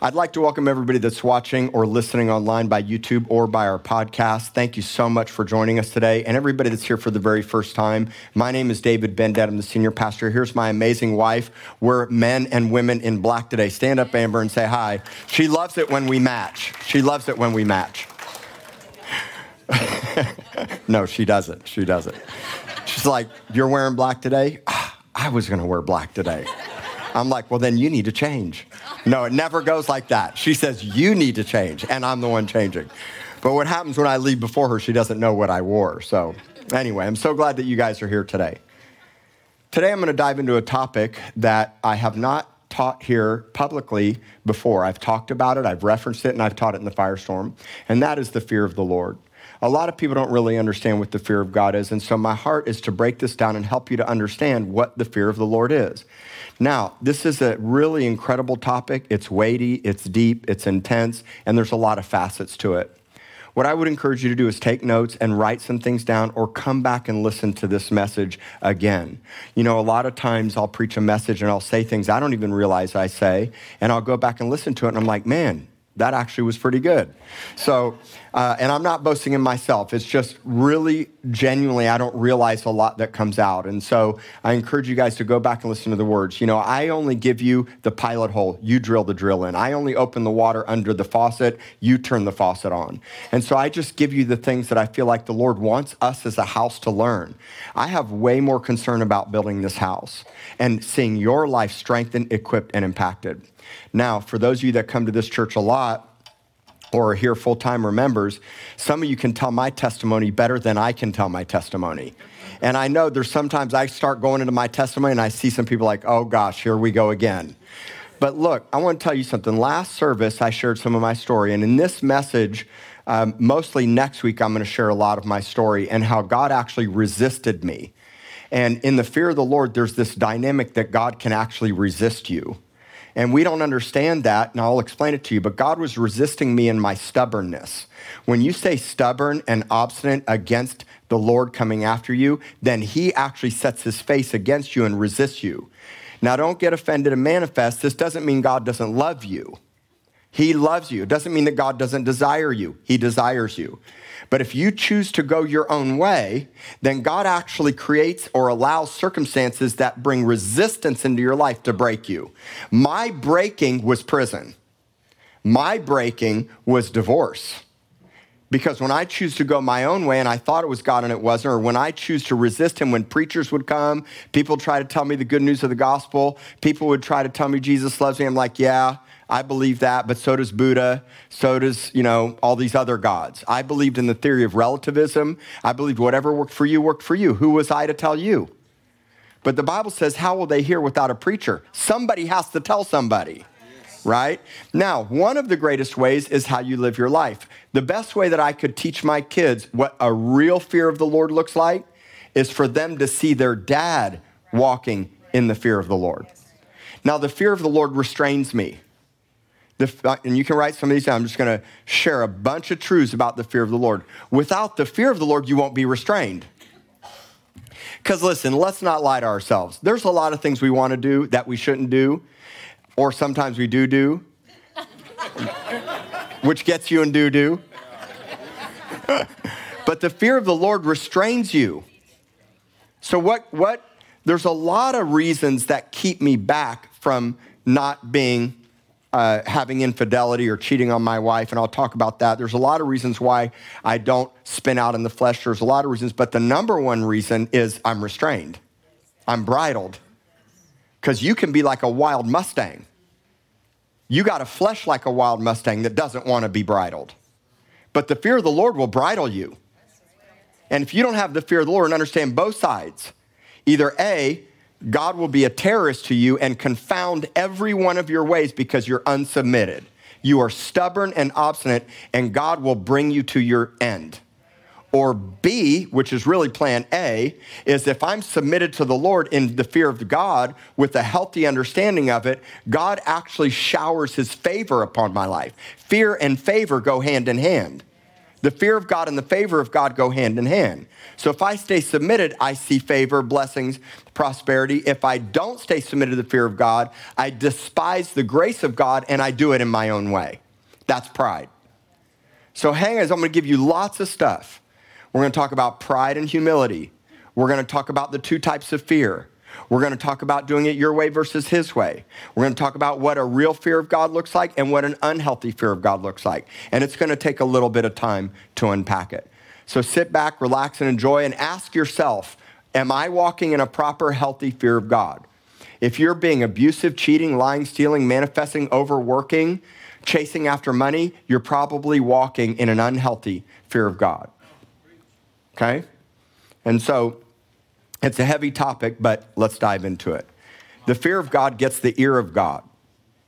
I'd like to welcome everybody that's watching or listening online by YouTube or by our podcast. Thank you so much for joining us today. And everybody that's here for the very first time, my name is David Bendet. I'm the senior pastor. Here's my amazing wife. We're men and women in black today. Stand up, Amber, and say hi. She loves it when we match. She loves it when we match. no, she doesn't. She doesn't. She's like, You're wearing black today? I was going to wear black today. I'm like, Well, then you need to change. No, it never goes like that. She says, You need to change, and I'm the one changing. But what happens when I leave before her, she doesn't know what I wore. So, anyway, I'm so glad that you guys are here today. Today, I'm going to dive into a topic that I have not taught here publicly before. I've talked about it, I've referenced it, and I've taught it in the firestorm, and that is the fear of the Lord. A lot of people don't really understand what the fear of God is, and so my heart is to break this down and help you to understand what the fear of the Lord is. Now, this is a really incredible topic. It's weighty, it's deep, it's intense, and there's a lot of facets to it. What I would encourage you to do is take notes and write some things down or come back and listen to this message again. You know, a lot of times I'll preach a message and I'll say things I don't even realize I say, and I'll go back and listen to it and I'm like, man, that actually was pretty good. So, uh, and I'm not boasting in myself. It's just really genuinely, I don't realize a lot that comes out. And so I encourage you guys to go back and listen to the words. You know, I only give you the pilot hole, you drill the drill in. I only open the water under the faucet, you turn the faucet on. And so I just give you the things that I feel like the Lord wants us as a house to learn. I have way more concern about building this house and seeing your life strengthened, equipped, and impacted. Now, for those of you that come to this church a lot, or are here full time or members, some of you can tell my testimony better than I can tell my testimony. And I know there's sometimes I start going into my testimony and I see some people like, oh gosh, here we go again. But look, I want to tell you something. Last service, I shared some of my story. And in this message, um, mostly next week, I'm going to share a lot of my story and how God actually resisted me. And in the fear of the Lord, there's this dynamic that God can actually resist you. And we don't understand that, and I'll explain it to you. But God was resisting me in my stubbornness. When you say stubborn and obstinate against the Lord coming after you, then He actually sets His face against you and resists you. Now, don't get offended and manifest. This doesn't mean God doesn't love you. He loves you. It doesn't mean that God doesn't desire you, He desires you. But if you choose to go your own way, then God actually creates or allows circumstances that bring resistance into your life to break you. My breaking was prison. My breaking was divorce. Because when I choose to go my own way and I thought it was God and it wasn't, or when I choose to resist Him, when preachers would come, people try to tell me the good news of the gospel, people would try to tell me Jesus loves me. I'm like, yeah, I believe that, but so does Buddha, so does, you know, all these other gods. I believed in the theory of relativism. I believed whatever worked for you worked for you. Who was I to tell you? But the Bible says, how will they hear without a preacher? Somebody has to tell somebody, right? Now, one of the greatest ways is how you live your life. The best way that I could teach my kids what a real fear of the Lord looks like is for them to see their dad walking in the fear of the Lord. Now, the fear of the Lord restrains me. The, uh, and you can write some of these down. I'm just going to share a bunch of truths about the fear of the Lord. Without the fear of the Lord, you won't be restrained. Because listen, let's not lie to ourselves. There's a lot of things we want to do that we shouldn't do, or sometimes we do do, which gets you in do do. but the fear of the Lord restrains you. So, what, what, there's a lot of reasons that keep me back from not being uh, having infidelity or cheating on my wife, and I'll talk about that. There's a lot of reasons why I don't spin out in the flesh. There's a lot of reasons, but the number one reason is I'm restrained, I'm bridled. Because you can be like a wild Mustang. You got a flesh like a wild Mustang that doesn't want to be bridled. But the fear of the Lord will bridle you. And if you don't have the fear of the Lord and understand both sides, either A, God will be a terrorist to you and confound every one of your ways because you're unsubmitted. You are stubborn and obstinate, and God will bring you to your end. Or B, which is really plan A, is if I'm submitted to the Lord in the fear of God with a healthy understanding of it, God actually showers his favor upon my life. Fear and favor go hand in hand. The fear of God and the favor of God go hand in hand. So if I stay submitted, I see favor, blessings, prosperity. If I don't stay submitted to the fear of God, I despise the grace of God and I do it in my own way. That's pride. So hang on, I'm going to give you lots of stuff. We're going to talk about pride and humility. We're going to talk about the two types of fear. We're going to talk about doing it your way versus his way. We're going to talk about what a real fear of God looks like and what an unhealthy fear of God looks like. And it's going to take a little bit of time to unpack it. So sit back, relax, and enjoy, and ask yourself Am I walking in a proper, healthy fear of God? If you're being abusive, cheating, lying, stealing, manifesting, overworking, chasing after money, you're probably walking in an unhealthy fear of God. Okay? And so it's a heavy topic, but let's dive into it. The fear of God gets the ear of God.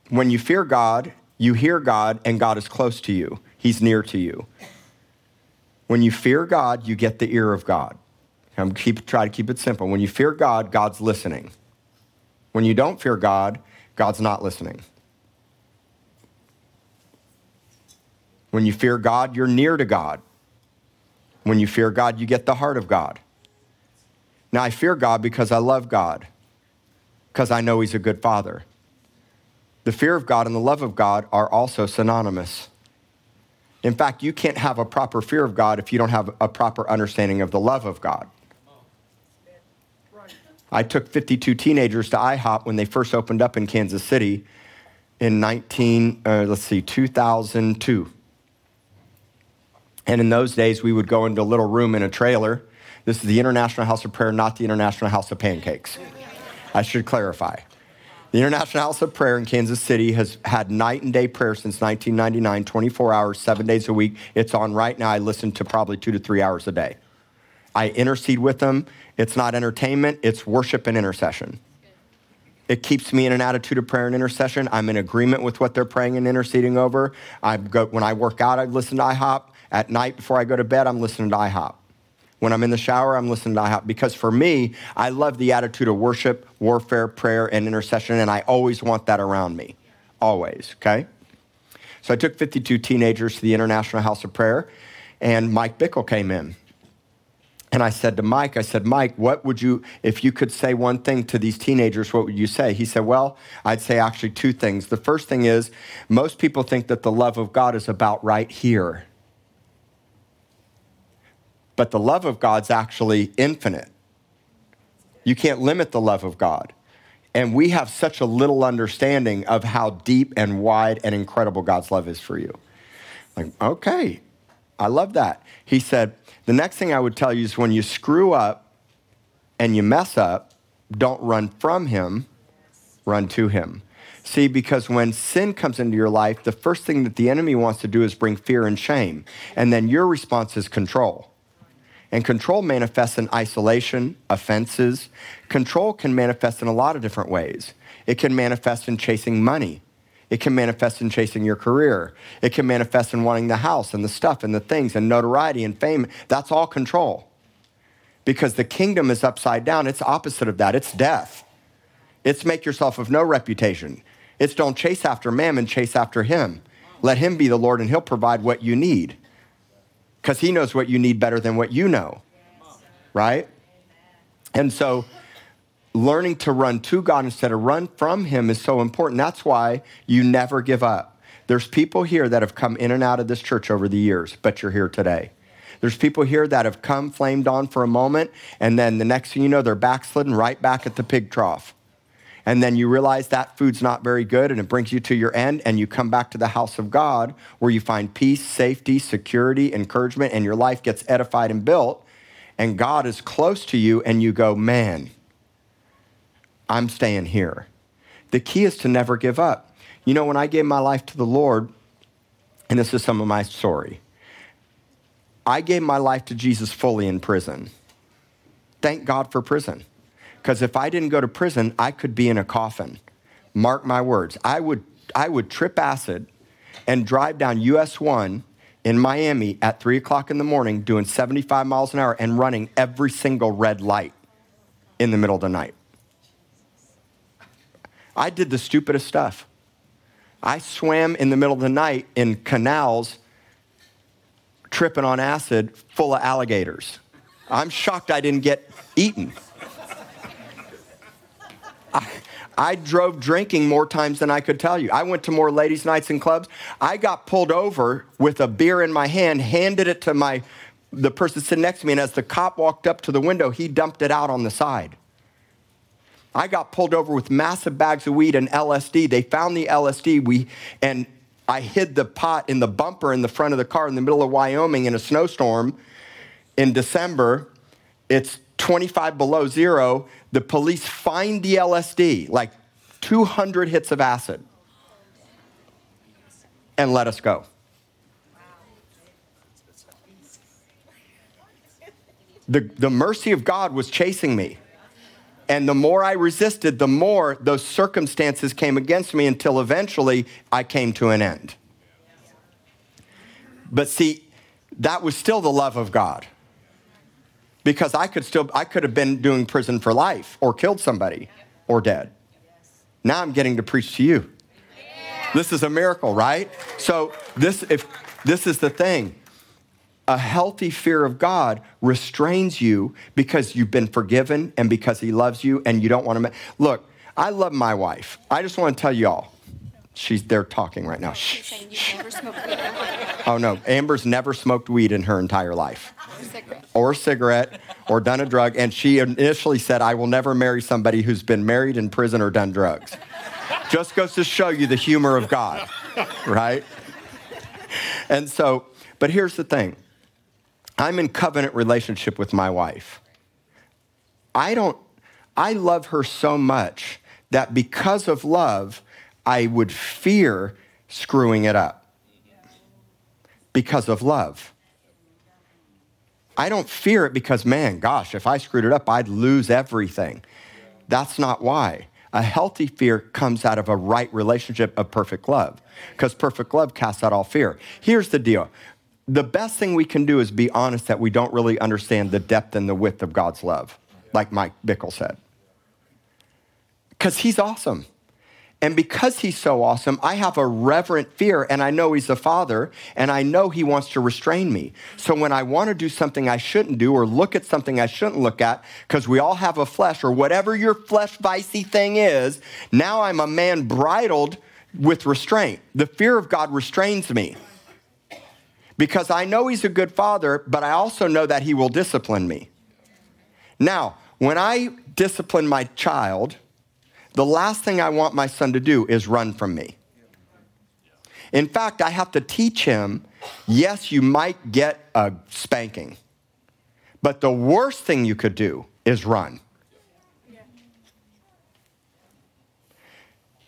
When you fear God, you hear God, and God is close to you, He's near to you. When you fear God, you get the ear of God. I'm keep, try to keep it simple. When you fear God, God's listening. When you don't fear God, God's not listening. When you fear God, you're near to God. When you fear God, you get the heart of God. Now, I fear God because I love God, because I know He's a good Father. The fear of God and the love of God are also synonymous. In fact, you can't have a proper fear of God if you don't have a proper understanding of the love of God. I took 52 teenagers to IHOP when they first opened up in Kansas City in 19, uh, let's see, 2002. And in those days, we would go into a little room in a trailer this is the International House of Prayer, not the International House of Pancakes. I should clarify. The International House of Prayer in Kansas City has had night and day prayer since 1999, 24 hours, seven days a week. It's on right now. I listen to probably two to three hours a day. I intercede with them. It's not entertainment, it's worship and intercession. It keeps me in an attitude of prayer and intercession. I'm in agreement with what they're praying and interceding over. I go, when I work out, I listen to IHOP. At night before I go to bed, I'm listening to IHOP. When I'm in the shower, I'm listening to IHOP because for me, I love the attitude of worship, warfare, prayer, and intercession, and I always want that around me. Always, okay? So I took 52 teenagers to the International House of Prayer, and Mike Bickle came in. And I said to Mike, I said, Mike, what would you, if you could say one thing to these teenagers, what would you say? He said, Well, I'd say actually two things. The first thing is, most people think that the love of God is about right here but the love of God's actually infinite. You can't limit the love of God. And we have such a little understanding of how deep and wide and incredible God's love is for you. Like, okay, I love that. He said, the next thing I would tell you is when you screw up and you mess up, don't run from him, run to him. See, because when sin comes into your life, the first thing that the enemy wants to do is bring fear and shame. And then your response is control. And control manifests in isolation, offenses. Control can manifest in a lot of different ways. It can manifest in chasing money. It can manifest in chasing your career. It can manifest in wanting the house and the stuff and the things and notoriety and fame. That's all control. Because the kingdom is upside down. It's opposite of that. It's death. It's make yourself of no reputation. It's don't chase after mammon, chase after him. Let him be the Lord and he'll provide what you need because he knows what you need better than what you know, right? And so learning to run to God instead of run from him is so important. That's why you never give up. There's people here that have come in and out of this church over the years, but you're here today. There's people here that have come flamed on for a moment, and then the next thing you know, they're backslidden right back at the pig trough and then you realize that food's not very good and it brings you to your end and you come back to the house of God where you find peace, safety, security, encouragement and your life gets edified and built and God is close to you and you go, "Man, I'm staying here." The key is to never give up. You know, when I gave my life to the Lord, and this is some of my story. I gave my life to Jesus fully in prison. Thank God for prison. Because if I didn't go to prison, I could be in a coffin. Mark my words. I would, I would trip acid and drive down US 1 in Miami at 3 o'clock in the morning doing 75 miles an hour and running every single red light in the middle of the night. I did the stupidest stuff. I swam in the middle of the night in canals tripping on acid full of alligators. I'm shocked I didn't get eaten. I, I drove drinking more times than I could tell you. I went to more ladies' nights and clubs. I got pulled over with a beer in my hand, handed it to my the person sitting next to me, and as the cop walked up to the window, he dumped it out on the side. I got pulled over with massive bags of weed and LSD. They found the LSD, we, and I hid the pot in the bumper in the front of the car in the middle of Wyoming in a snowstorm in December. It's 25 below zero. The police find the LSD, like 200 hits of acid, and let us go. The, the mercy of God was chasing me. And the more I resisted, the more those circumstances came against me until eventually I came to an end. But see, that was still the love of God. Because I could still, I could have been doing prison for life or killed somebody or dead. Now I'm getting to preach to you. This is a miracle, right? So this, if this is the thing, a healthy fear of God restrains you because you've been forgiven and because He loves you and you don't want to. Ma- Look, I love my wife. I just want to tell y'all, she's there talking right now. Oh no, Amber's never smoked weed in her entire life, or a cigarette, or done a drug. And she initially said, "I will never marry somebody who's been married in prison or done drugs." Just goes to show you the humor of God, right? And so, but here's the thing I'm in covenant relationship with my wife. I don't, I love her so much that because of love, I would fear screwing it up. Because of love. I don't fear it because, man, gosh, if I screwed it up, I'd lose everything. That's not why. A healthy fear comes out of a right relationship of perfect love, because perfect love casts out all fear. Here's the deal the best thing we can do is be honest that we don't really understand the depth and the width of God's love, like Mike Bickle said. Because he's awesome. And because he's so awesome, I have a reverent fear, and I know he's a father, and I know he wants to restrain me. So when I want to do something I shouldn't do, or look at something I shouldn't look at, because we all have a flesh, or whatever your flesh vicey thing is, now I'm a man bridled with restraint. The fear of God restrains me. Because I know he's a good father, but I also know that he will discipline me. Now, when I discipline my child, the last thing I want my son to do is run from me. In fact, I have to teach him yes, you might get a spanking, but the worst thing you could do is run.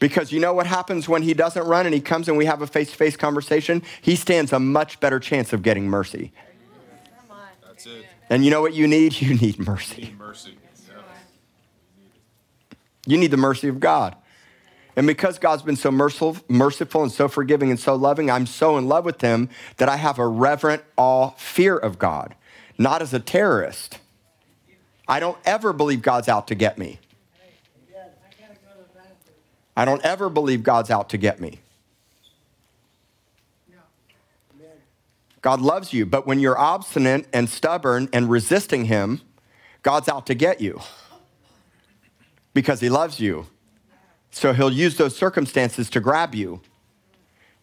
Because you know what happens when he doesn't run and he comes and we have a face to face conversation? He stands a much better chance of getting mercy. That's it. And you know what you need? You need mercy. Need mercy. Yeah. You need the mercy of God. And because God's been so merciful, merciful and so forgiving and so loving, I'm so in love with him that I have a reverent awe, fear of God, not as a terrorist. I don't ever believe God's out to get me. I don't ever believe God's out to get me. God loves you, but when you're obstinate and stubborn and resisting him, God's out to get you because he loves you. So he'll use those circumstances to grab you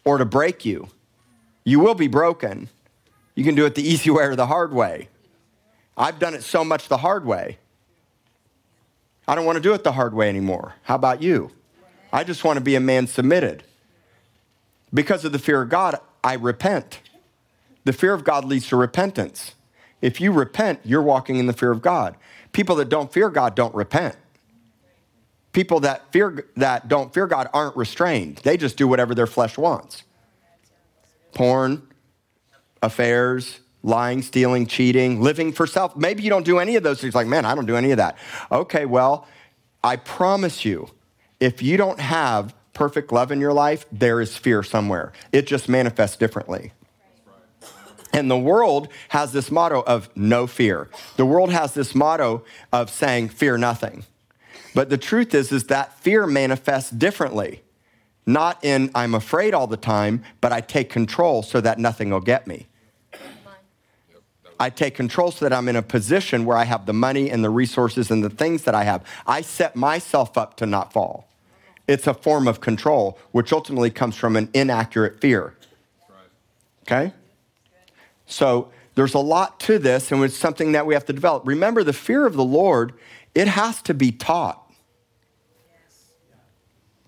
or to break you. You will be broken. You can do it the easy way or the hard way. I've done it so much the hard way. I don't want to do it the hard way anymore. How about you? I just want to be a man submitted. Because of the fear of God, I repent. The fear of God leads to repentance. If you repent, you're walking in the fear of God. People that don't fear God don't repent. People that fear that don't fear God aren't restrained. They just do whatever their flesh wants. Porn, affairs, lying, stealing, cheating, living for self. Maybe you don't do any of those things. Like, man, I don't do any of that. Okay, well, I promise you, if you don't have perfect love in your life, there is fear somewhere. It just manifests differently. And the world has this motto of no fear. The world has this motto of saying fear nothing. But the truth is is that fear manifests differently. Not in I'm afraid all the time, but I take control so that nothing will get me. I take control so that I'm in a position where I have the money and the resources and the things that I have. I set myself up to not fall. It's a form of control, which ultimately comes from an inaccurate fear. Okay? So there's a lot to this, and it's something that we have to develop. Remember, the fear of the Lord, it has to be taught.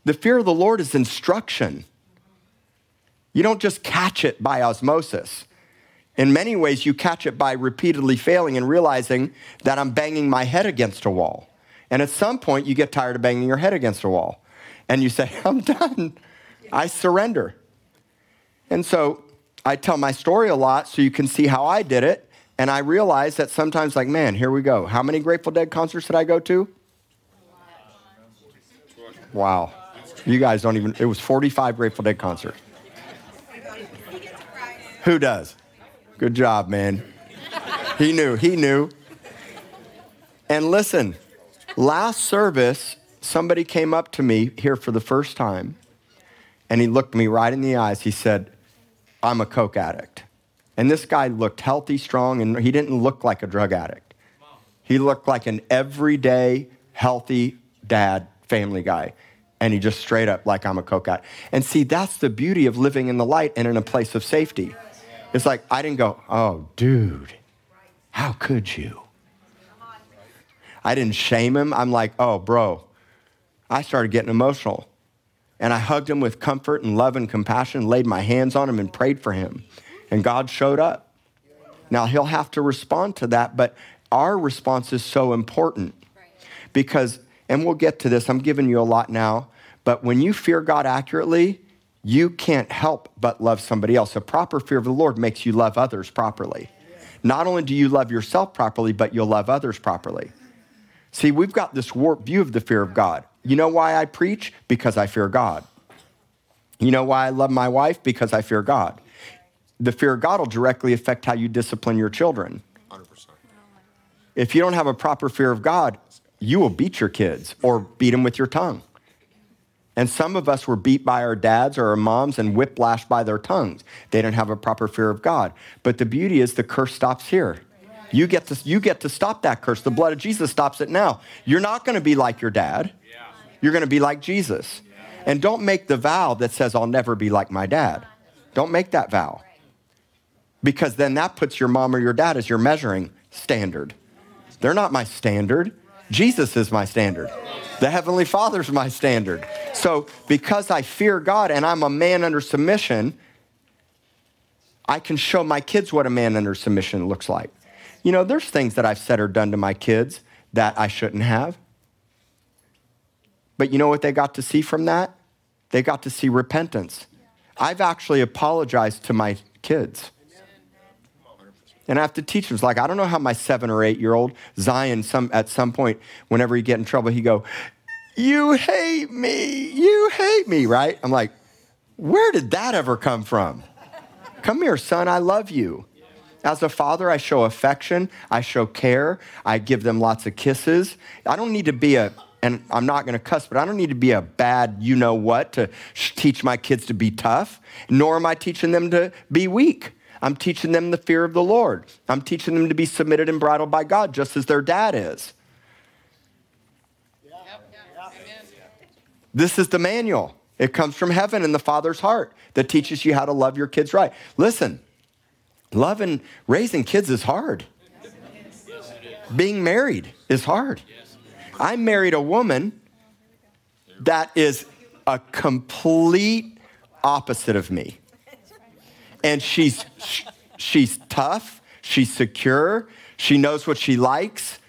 The fear of the Lord is instruction. You don't just catch it by osmosis. In many ways, you catch it by repeatedly failing and realizing that I'm banging my head against a wall. And at some point, you get tired of banging your head against a wall. And you say, I'm done. I surrender. And so I tell my story a lot so you can see how I did it. And I realize that sometimes, like, man, here we go. How many Grateful Dead concerts did I go to? Wow. You guys don't even, it was 45 Grateful Dead concerts. Who does? Good job, man. He knew, he knew. And listen, last service, somebody came up to me here for the first time and he looked me right in the eyes. He said, I'm a Coke addict. And this guy looked healthy, strong, and he didn't look like a drug addict. He looked like an everyday, healthy dad, family guy and he just straight up like I'm a coke addict. And see, that's the beauty of living in the light and in a place of safety. It's like I didn't go, oh, dude, how could you? I didn't shame him. I'm like, oh, bro. I started getting emotional. And I hugged him with comfort and love and compassion, laid my hands on him and prayed for him. And God showed up. Now, he'll have to respond to that, but our response is so important because, and we'll get to this, I'm giving you a lot now, but when you fear God accurately, you can't help but love somebody else. A proper fear of the Lord makes you love others properly. Not only do you love yourself properly, but you'll love others properly. See, we've got this warped view of the fear of God. You know why I preach? Because I fear God. You know why I love my wife? Because I fear God. The fear of God will directly affect how you discipline your children. 100%. If you don't have a proper fear of God, you will beat your kids or beat them with your tongue. And some of us were beat by our dads or our moms and whiplashed by their tongues. They didn't have a proper fear of God. But the beauty is the curse stops here. You get to, you get to stop that curse. The blood of Jesus stops it now. You're not going to be like your dad. You're going to be like Jesus. And don't make the vow that says, I'll never be like my dad. Don't make that vow. Because then that puts your mom or your dad as your measuring standard. They're not my standard. Jesus is my standard. The Heavenly Father's my standard. So, because I fear God and I'm a man under submission, I can show my kids what a man under submission looks like. You know, there's things that I've said or done to my kids that I shouldn't have. But you know what they got to see from that? They got to see repentance. I've actually apologized to my kids. And I have to teach them. It's like, I don't know how my seven or eight year old Zion, some, at some point, whenever he get in trouble, he go, you hate me, you hate me, right? I'm like, where did that ever come from? Come here, son, I love you. As a father, I show affection, I show care, I give them lots of kisses. I don't need to be a, and I'm not gonna cuss, but I don't need to be a bad you know what to teach my kids to be tough, nor am I teaching them to be weak. I'm teaching them the fear of the Lord. I'm teaching them to be submitted and bridled by God, just as their dad is. This is the manual. It comes from heaven in the Father's heart that teaches you how to love your kids right. Listen, loving, raising kids is hard. Being married is hard. I married a woman that is a complete opposite of me and she's she's tough, she's secure, she knows what she likes,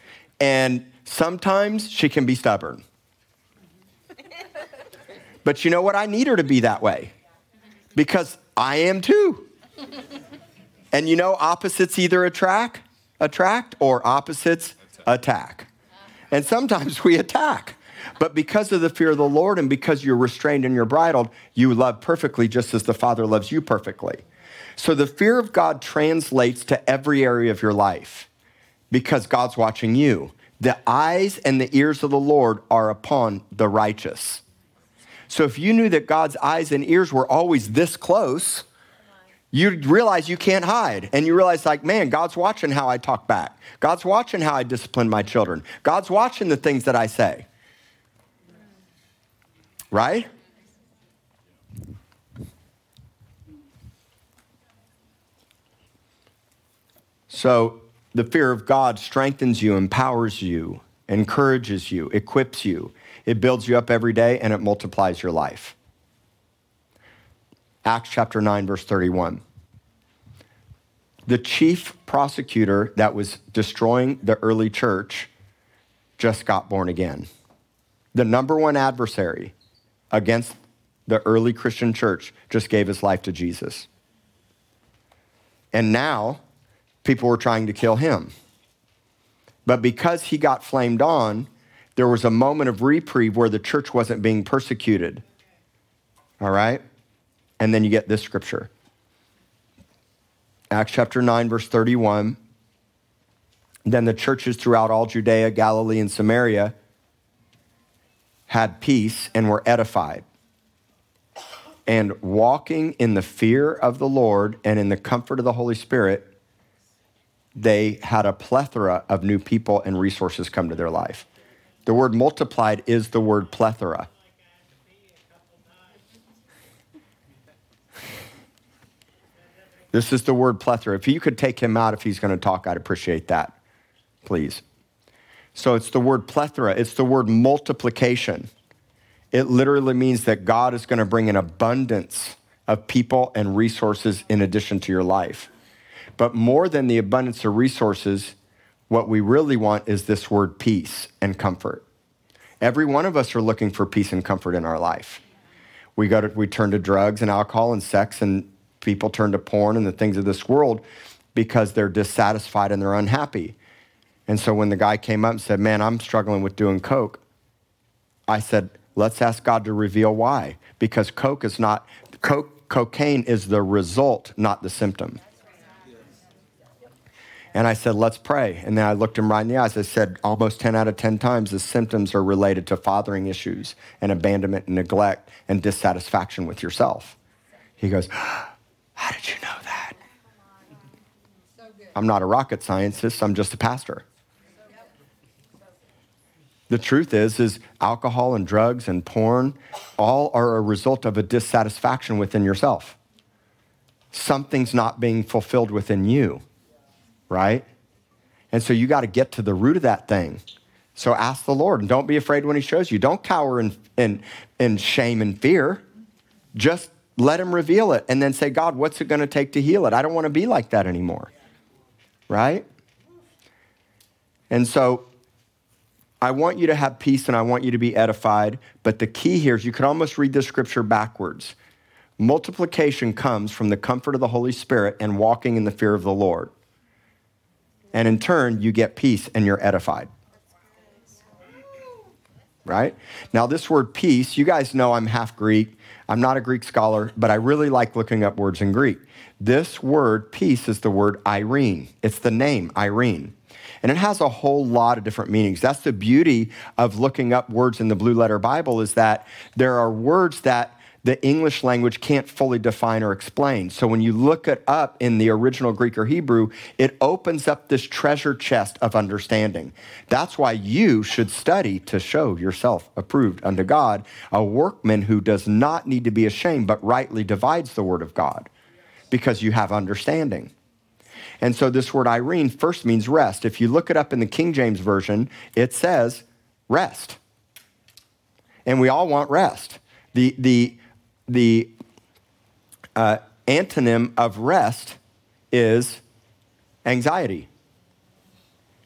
and sometimes she can be stubborn. But you know what? I need her to be that way because I am too. And you know, opposites either attract, attract, or opposites attack. And sometimes we attack. But because of the fear of the Lord and because you're restrained and you're bridled, you love perfectly just as the Father loves you perfectly. So the fear of God translates to every area of your life because God's watching you. The eyes and the ears of the Lord are upon the righteous. So if you knew that God's eyes and ears were always this close, you realize you can't hide. And you realize, like, man, God's watching how I talk back. God's watching how I discipline my children. God's watching the things that I say. Right? So, the fear of God strengthens you, empowers you, encourages you, equips you. It builds you up every day and it multiplies your life. Acts chapter 9, verse 31. The chief prosecutor that was destroying the early church just got born again. The number one adversary against the early Christian church just gave his life to Jesus. And now people were trying to kill him. But because he got flamed on, there was a moment of reprieve where the church wasn't being persecuted. All right? And then you get this scripture Acts chapter 9, verse 31. Then the churches throughout all Judea, Galilee, and Samaria had peace and were edified. And walking in the fear of the Lord and in the comfort of the Holy Spirit, they had a plethora of new people and resources come to their life. The word multiplied is the word plethora. This is the word plethora. If you could take him out if he's going to talk, I'd appreciate that, please. So it's the word plethora, it's the word multiplication. It literally means that God is going to bring an abundance of people and resources in addition to your life. But more than the abundance of resources, what we really want is this word peace and comfort. Every one of us are looking for peace and comfort in our life. We, go to, we turn to drugs and alcohol and sex and people turn to porn and the things of this world because they're dissatisfied and they're unhappy. And so when the guy came up and said, Man, I'm struggling with doing Coke, I said, Let's ask God to reveal why. Because Coke is not, Coke, cocaine is the result, not the symptom. And I said, let's pray. And then I looked him right in the eyes. I said, almost 10 out of 10 times, the symptoms are related to fathering issues and abandonment and neglect and dissatisfaction with yourself. He goes, how did you know that? I'm not a rocket scientist, I'm just a pastor. The truth is is alcohol and drugs and porn all are a result of a dissatisfaction within yourself. Something's not being fulfilled within you, right? And so you got to get to the root of that thing. So ask the Lord and don't be afraid when he shows you. Don't cower in, in, in shame and fear. Just let him reveal it and then say, God, what's it going to take to heal it? I don't want to be like that anymore. Right? And so I want you to have peace and I want you to be edified. But the key here is you can almost read this scripture backwards. Multiplication comes from the comfort of the Holy Spirit and walking in the fear of the Lord. And in turn, you get peace and you're edified. Right? Now, this word peace, you guys know I'm half Greek. I'm not a Greek scholar, but I really like looking up words in Greek. This word, peace, is the word Irene. It's the name, Irene. And it has a whole lot of different meanings. That's the beauty of looking up words in the Blue Letter Bible is that there are words that the English language can't fully define or explain. So when you look it up in the original Greek or Hebrew, it opens up this treasure chest of understanding. That's why you should study to show yourself approved unto God, a workman who does not need to be ashamed, but rightly divides the word of God because you have understanding. And so this word Irene first means rest. If you look it up in the King James Version, it says rest. And we all want rest. The, the, the uh, antonym of rest is anxiety.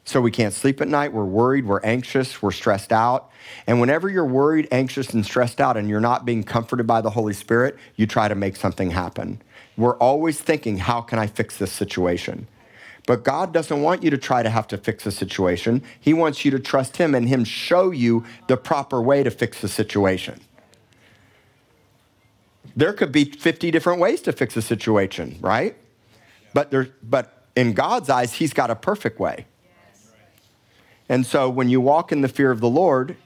So we can't sleep at night, we're worried, we're anxious, we're stressed out. And whenever you're worried, anxious, and stressed out, and you're not being comforted by the Holy Spirit, you try to make something happen. We're always thinking, how can I fix this situation? But God doesn't want you to try to have to fix a situation. He wants you to trust Him and Him show you the proper way to fix the situation. There could be 50 different ways to fix a situation, right? But, there, but in God's eyes, He's got a perfect way. And so when you walk in the fear of the Lord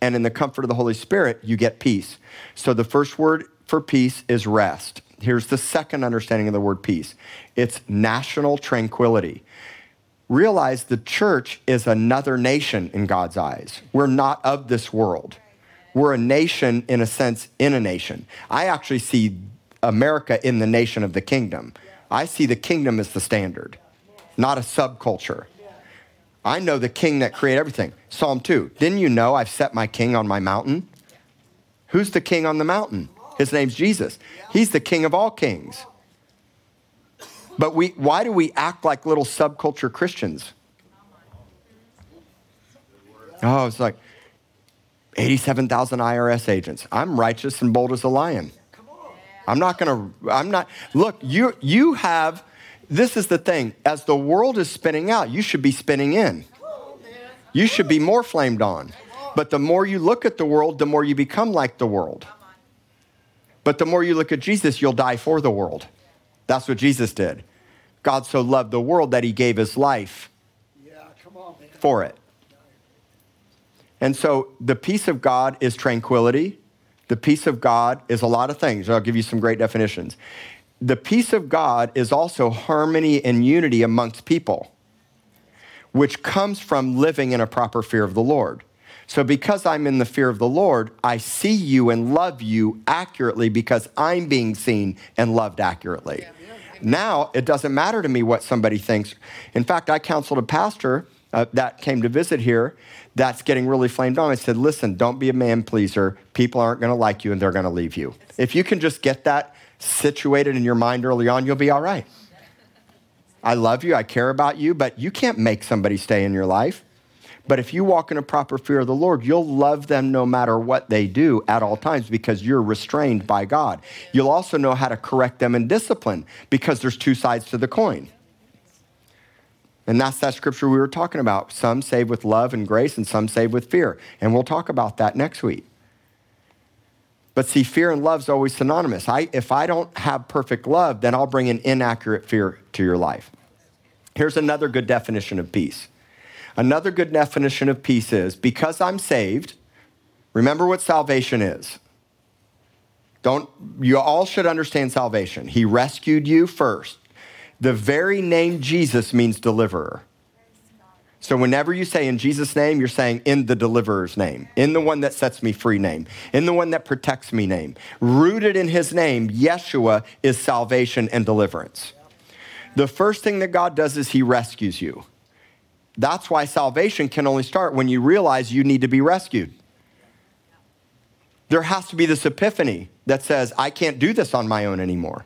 and in the comfort of the Holy Spirit, you get peace. So the first word for peace is rest. here's the second understanding of the word peace it's national tranquility. Realize the church is another nation in God's eyes. We're not of this world. We're a nation, in a sense, in a nation. I actually see America in the nation of the kingdom. I see the kingdom as the standard, not a subculture. I know the king that created everything. Psalm 2. Didn't you know I've set my king on my mountain? Who's the king on the mountain? His name's Jesus. He's the king of all kings. But we, why do we act like little subculture Christians? Oh, it's like 87,000 IRS agents. I'm righteous and bold as a lion. I'm not going to, I'm not, look, you, you have, this is the thing. As the world is spinning out, you should be spinning in. You should be more flamed on. But the more you look at the world, the more you become like the world. But the more you look at Jesus, you'll die for the world. That's what Jesus did. God so loved the world that he gave his life for it. And so the peace of God is tranquility. The peace of God is a lot of things. I'll give you some great definitions. The peace of God is also harmony and unity amongst people, which comes from living in a proper fear of the Lord. So, because I'm in the fear of the Lord, I see you and love you accurately because I'm being seen and loved accurately. Now, it doesn't matter to me what somebody thinks. In fact, I counseled a pastor uh, that came to visit here that's getting really flamed on. I said, listen, don't be a man pleaser. People aren't going to like you and they're going to leave you. If you can just get that situated in your mind early on, you'll be all right. I love you, I care about you, but you can't make somebody stay in your life. But if you walk in a proper fear of the Lord, you'll love them no matter what they do at all times because you're restrained by God. You'll also know how to correct them and discipline because there's two sides to the coin. And that's that scripture we were talking about. Some save with love and grace, and some save with fear. And we'll talk about that next week. But see, fear and love is always synonymous. I, if I don't have perfect love, then I'll bring an inaccurate fear to your life. Here's another good definition of peace. Another good definition of peace is because I'm saved, remember what salvation is. Don't you all should understand salvation. He rescued you first. The very name Jesus means deliverer. So whenever you say in Jesus' name, you're saying in the deliverer's name, in the one that sets me free name, in the one that protects me name. Rooted in his name, Yeshua is salvation and deliverance. The first thing that God does is he rescues you. That's why salvation can only start when you realize you need to be rescued. There has to be this epiphany that says, I can't do this on my own anymore.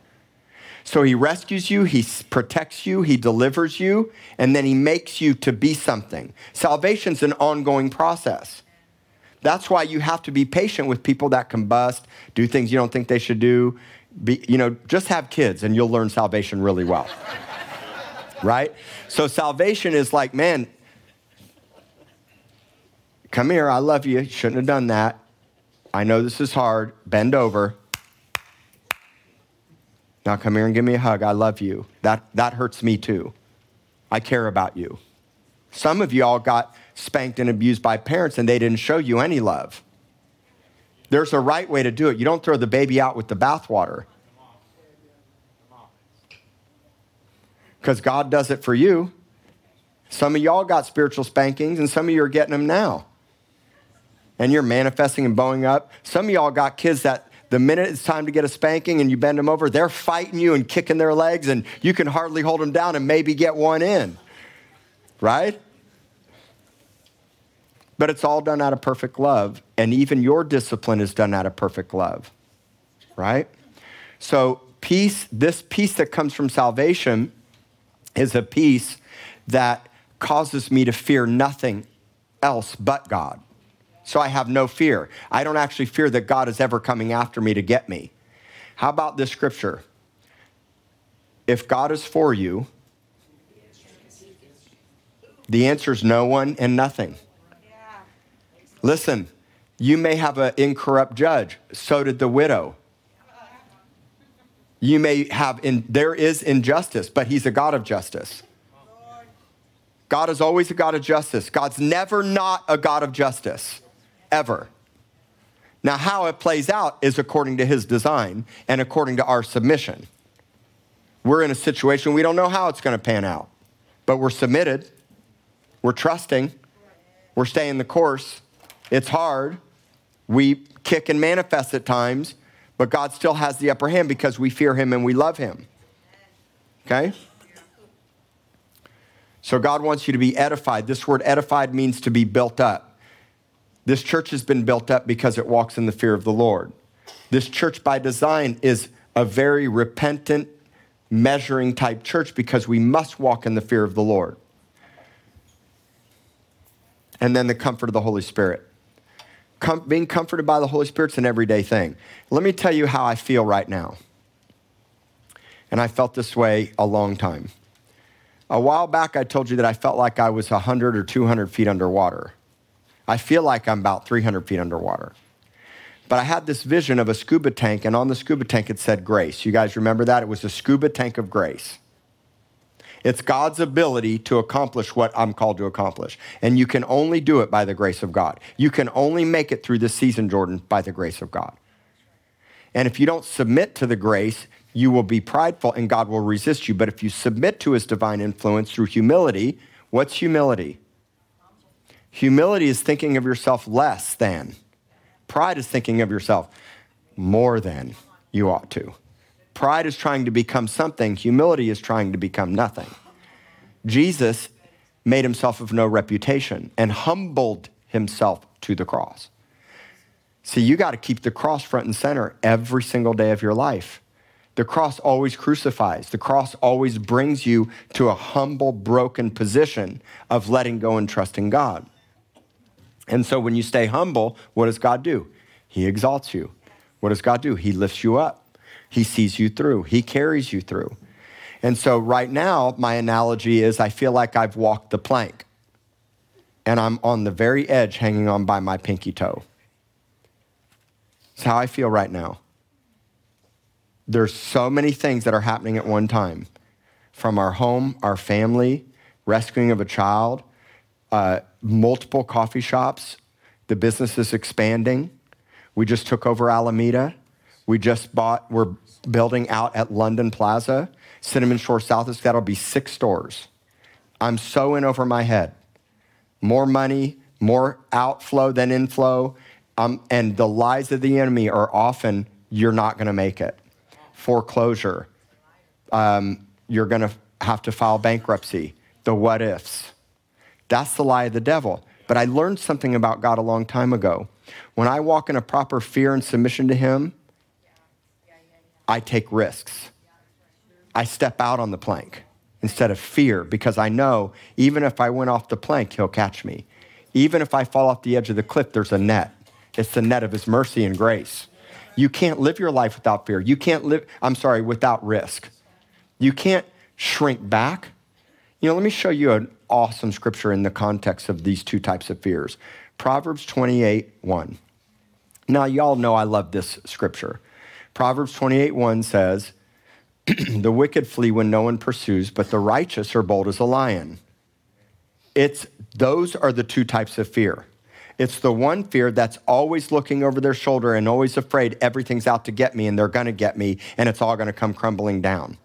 So he rescues you, he protects you, he delivers you, and then he makes you to be something. Salvation's an ongoing process. That's why you have to be patient with people that combust, do things you don't think they should do. Be, you know, just have kids and you'll learn salvation really well. right? So salvation is like, man, come here, I love you. Shouldn't have done that. I know this is hard. Bend over. Now come here and give me a hug. I love you. That, that hurts me too. I care about you. Some of you all got spanked and abused by parents and they didn't show you any love. There's a right way to do it. You don't throw the baby out with the bathwater. Because God does it for you. Some of y'all got spiritual spankings and some of you are getting them now. And you're manifesting and bowing up. Some of y'all got kids that the minute it's time to get a spanking and you bend them over, they're fighting you and kicking their legs, and you can hardly hold them down and maybe get one in. Right? But it's all done out of perfect love, and even your discipline is done out of perfect love. Right? So, peace, this peace that comes from salvation is a peace that causes me to fear nothing else but God. So I have no fear. I don't actually fear that God is ever coming after me to get me. How about this scripture? If God is for you, the answer is no one and nothing. Listen, you may have an incorrupt judge. So did the widow. You may have, in, there is injustice, but he's a God of justice. God is always a God of justice. God's never not a God of justice ever. Now, how it plays out is according to his design and according to our submission. We're in a situation we don't know how it's going to pan out, but we're submitted, we're trusting, we're staying the course. It's hard. We kick and manifest at times, but God still has the upper hand because we fear him and we love him. Okay? So God wants you to be edified. This word edified means to be built up. This church has been built up because it walks in the fear of the Lord. This church, by design, is a very repentant, measuring type church because we must walk in the fear of the Lord. And then the comfort of the Holy Spirit. Com- being comforted by the Holy Spirit's an everyday thing. Let me tell you how I feel right now. And I felt this way a long time. A while back, I told you that I felt like I was 100 or 200 feet underwater. I feel like I'm about 300 feet underwater. But I had this vision of a scuba tank, and on the scuba tank it said grace. You guys remember that? It was a scuba tank of grace. It's God's ability to accomplish what I'm called to accomplish. And you can only do it by the grace of God. You can only make it through this season, Jordan, by the grace of God. And if you don't submit to the grace, you will be prideful and God will resist you. But if you submit to his divine influence through humility, what's humility? Humility is thinking of yourself less than. Pride is thinking of yourself more than you ought to. Pride is trying to become something, humility is trying to become nothing. Jesus made himself of no reputation and humbled himself to the cross. See, you got to keep the cross front and center every single day of your life. The cross always crucifies. The cross always brings you to a humble, broken position of letting go and trusting God. And so when you stay humble, what does God do? He exalts you. What does God do? He lifts you up. He sees you through. He carries you through. And so right now, my analogy is I feel like I've walked the plank and I'm on the very edge hanging on by my pinky toe. That's how I feel right now. There's so many things that are happening at one time from our home, our family, rescuing of a child, uh, multiple coffee shops. The business is expanding. We just took over Alameda. We just bought, we're building out at London Plaza. Cinnamon Shore South is that'll be six stores. I'm so in over my head. More money, more outflow than inflow. Um, and the lies of the enemy are often, you're not going to make it foreclosure. Um, you're going to have to file bankruptcy, the what ifs. That's the lie of the devil. But I learned something about God a long time ago. When I walk in a proper fear and submission to Him, I take risks. I step out on the plank instead of fear because I know even if I went off the plank, He'll catch me. Even if I fall off the edge of the cliff, there's a net. It's the net of His mercy and grace. You can't live your life without fear. You can't live, I'm sorry, without risk. You can't shrink back. You know, let me show you an awesome scripture in the context of these two types of fears. Proverbs 28 1. Now, y'all know I love this scripture. Proverbs 28 1 says, The wicked flee when no one pursues, but the righteous are bold as a lion. It's those are the two types of fear. It's the one fear that's always looking over their shoulder and always afraid everything's out to get me and they're going to get me and it's all going to come crumbling down.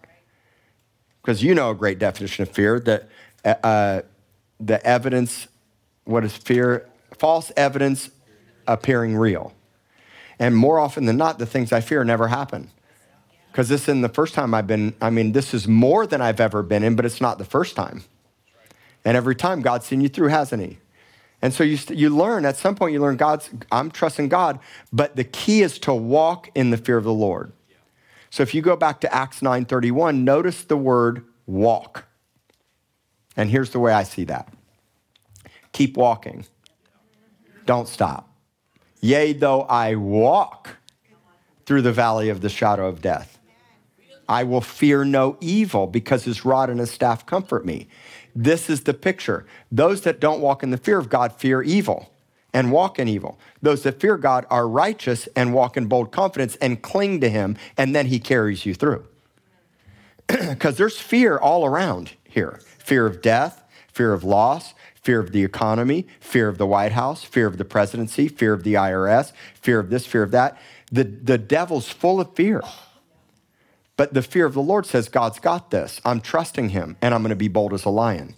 Because you know a great definition of fear that uh, the evidence, what is fear? False evidence appearing real. And more often than not, the things I fear never happen. Because this isn't the first time I've been, I mean, this is more than I've ever been in, but it's not the first time. And every time God's seen you through, hasn't He? And so you, you learn, at some point, you learn God's, I'm trusting God, but the key is to walk in the fear of the Lord. So if you go back to Acts 9:31, notice the word walk. And here's the way I see that. Keep walking. Don't stop. Yea, though I walk through the valley of the shadow of death, I will fear no evil because his rod and his staff comfort me. This is the picture. Those that don't walk in the fear of God fear evil and walk in evil. Those that fear God are righteous and walk in bold confidence and cling to him, and then he carries you through. Because there's fear all around here fear of death, fear of loss, fear of the economy, fear of the White House, fear of the presidency, fear of the IRS, fear of this, fear of that. The, the devil's full of fear. But the fear of the Lord says, God's got this. I'm trusting him, and I'm going to be bold as a lion.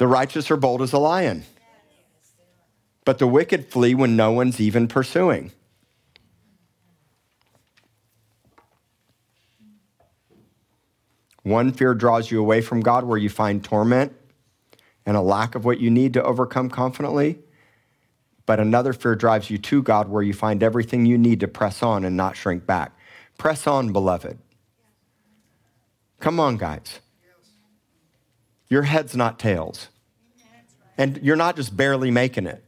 The righteous are bold as a lion, but the wicked flee when no one's even pursuing. One fear draws you away from God, where you find torment and a lack of what you need to overcome confidently. But another fear drives you to God, where you find everything you need to press on and not shrink back. Press on, beloved. Come on, guys. Your head's not tails. And you're not just barely making it.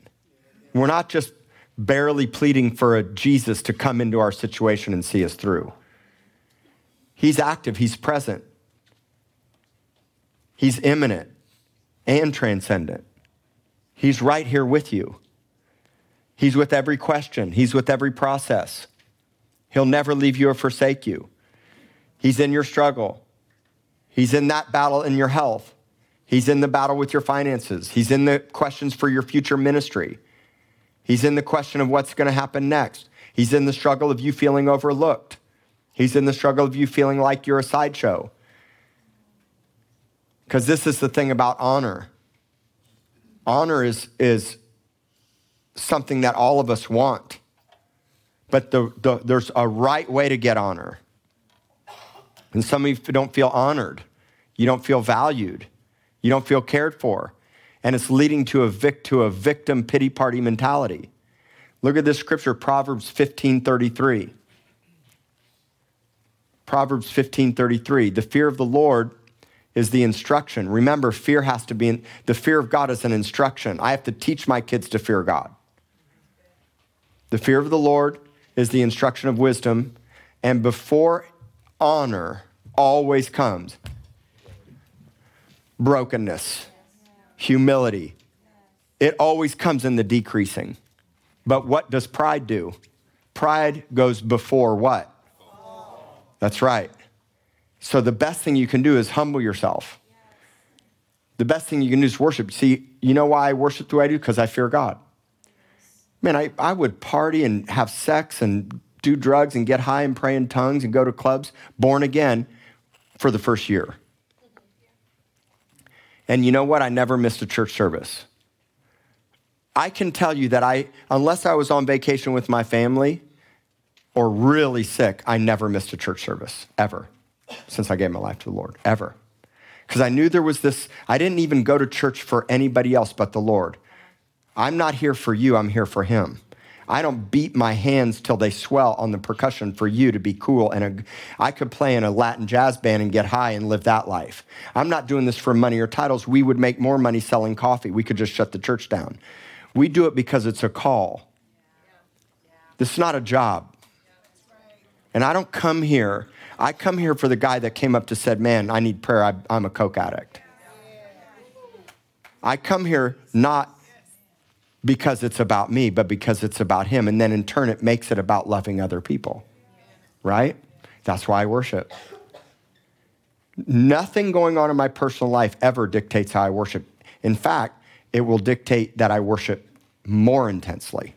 We're not just barely pleading for a Jesus to come into our situation and see us through. He's active, He's present. He's imminent and transcendent. He's right here with you. He's with every question, He's with every process. He'll never leave you or forsake you. He's in your struggle, He's in that battle in your health. He's in the battle with your finances. He's in the questions for your future ministry. He's in the question of what's going to happen next. He's in the struggle of you feeling overlooked. He's in the struggle of you feeling like you're a sideshow. Because this is the thing about honor. Honor is, is something that all of us want, but the, the, there's a right way to get honor. And some of you don't feel honored, you don't feel valued, you don't feel cared for. And it's leading to a, vic, to a victim pity party mentality. Look at this scripture, Proverbs 15 33. Proverbs 15 33. The fear of the Lord is the instruction. Remember, fear has to be, in, the fear of God is an instruction. I have to teach my kids to fear God. The fear of the Lord is the instruction of wisdom, and before honor always comes brokenness, humility. It always comes in the decreasing. But what does pride do? Pride goes before what? That's right. So the best thing you can do is humble yourself. The best thing you can do is worship. See, you know why I worship the way I do? Because I fear God. Man, I, I would party and have sex and do drugs and get high and pray in tongues and go to clubs, born again, for the first year. And you know what? I never missed a church service. I can tell you that I, unless I was on vacation with my family or really sick, I never missed a church service, ever, since I gave my life to the Lord, ever. Because I knew there was this, I didn't even go to church for anybody else but the Lord. I'm not here for you, I'm here for Him. I don't beat my hands till they swell on the percussion for you to be cool. And a, I could play in a Latin jazz band and get high and live that life. I'm not doing this for money or titles. We would make more money selling coffee. We could just shut the church down. We do it because it's a call. This is not a job. And I don't come here. I come here for the guy that came up to said, "Man, I need prayer. I, I'm a coke addict." I come here not because it's about me, but because it's about him. And then in turn, it makes it about loving other people, right? That's why I worship. Nothing going on in my personal life ever dictates how I worship. In fact, it will dictate that I worship more intensely.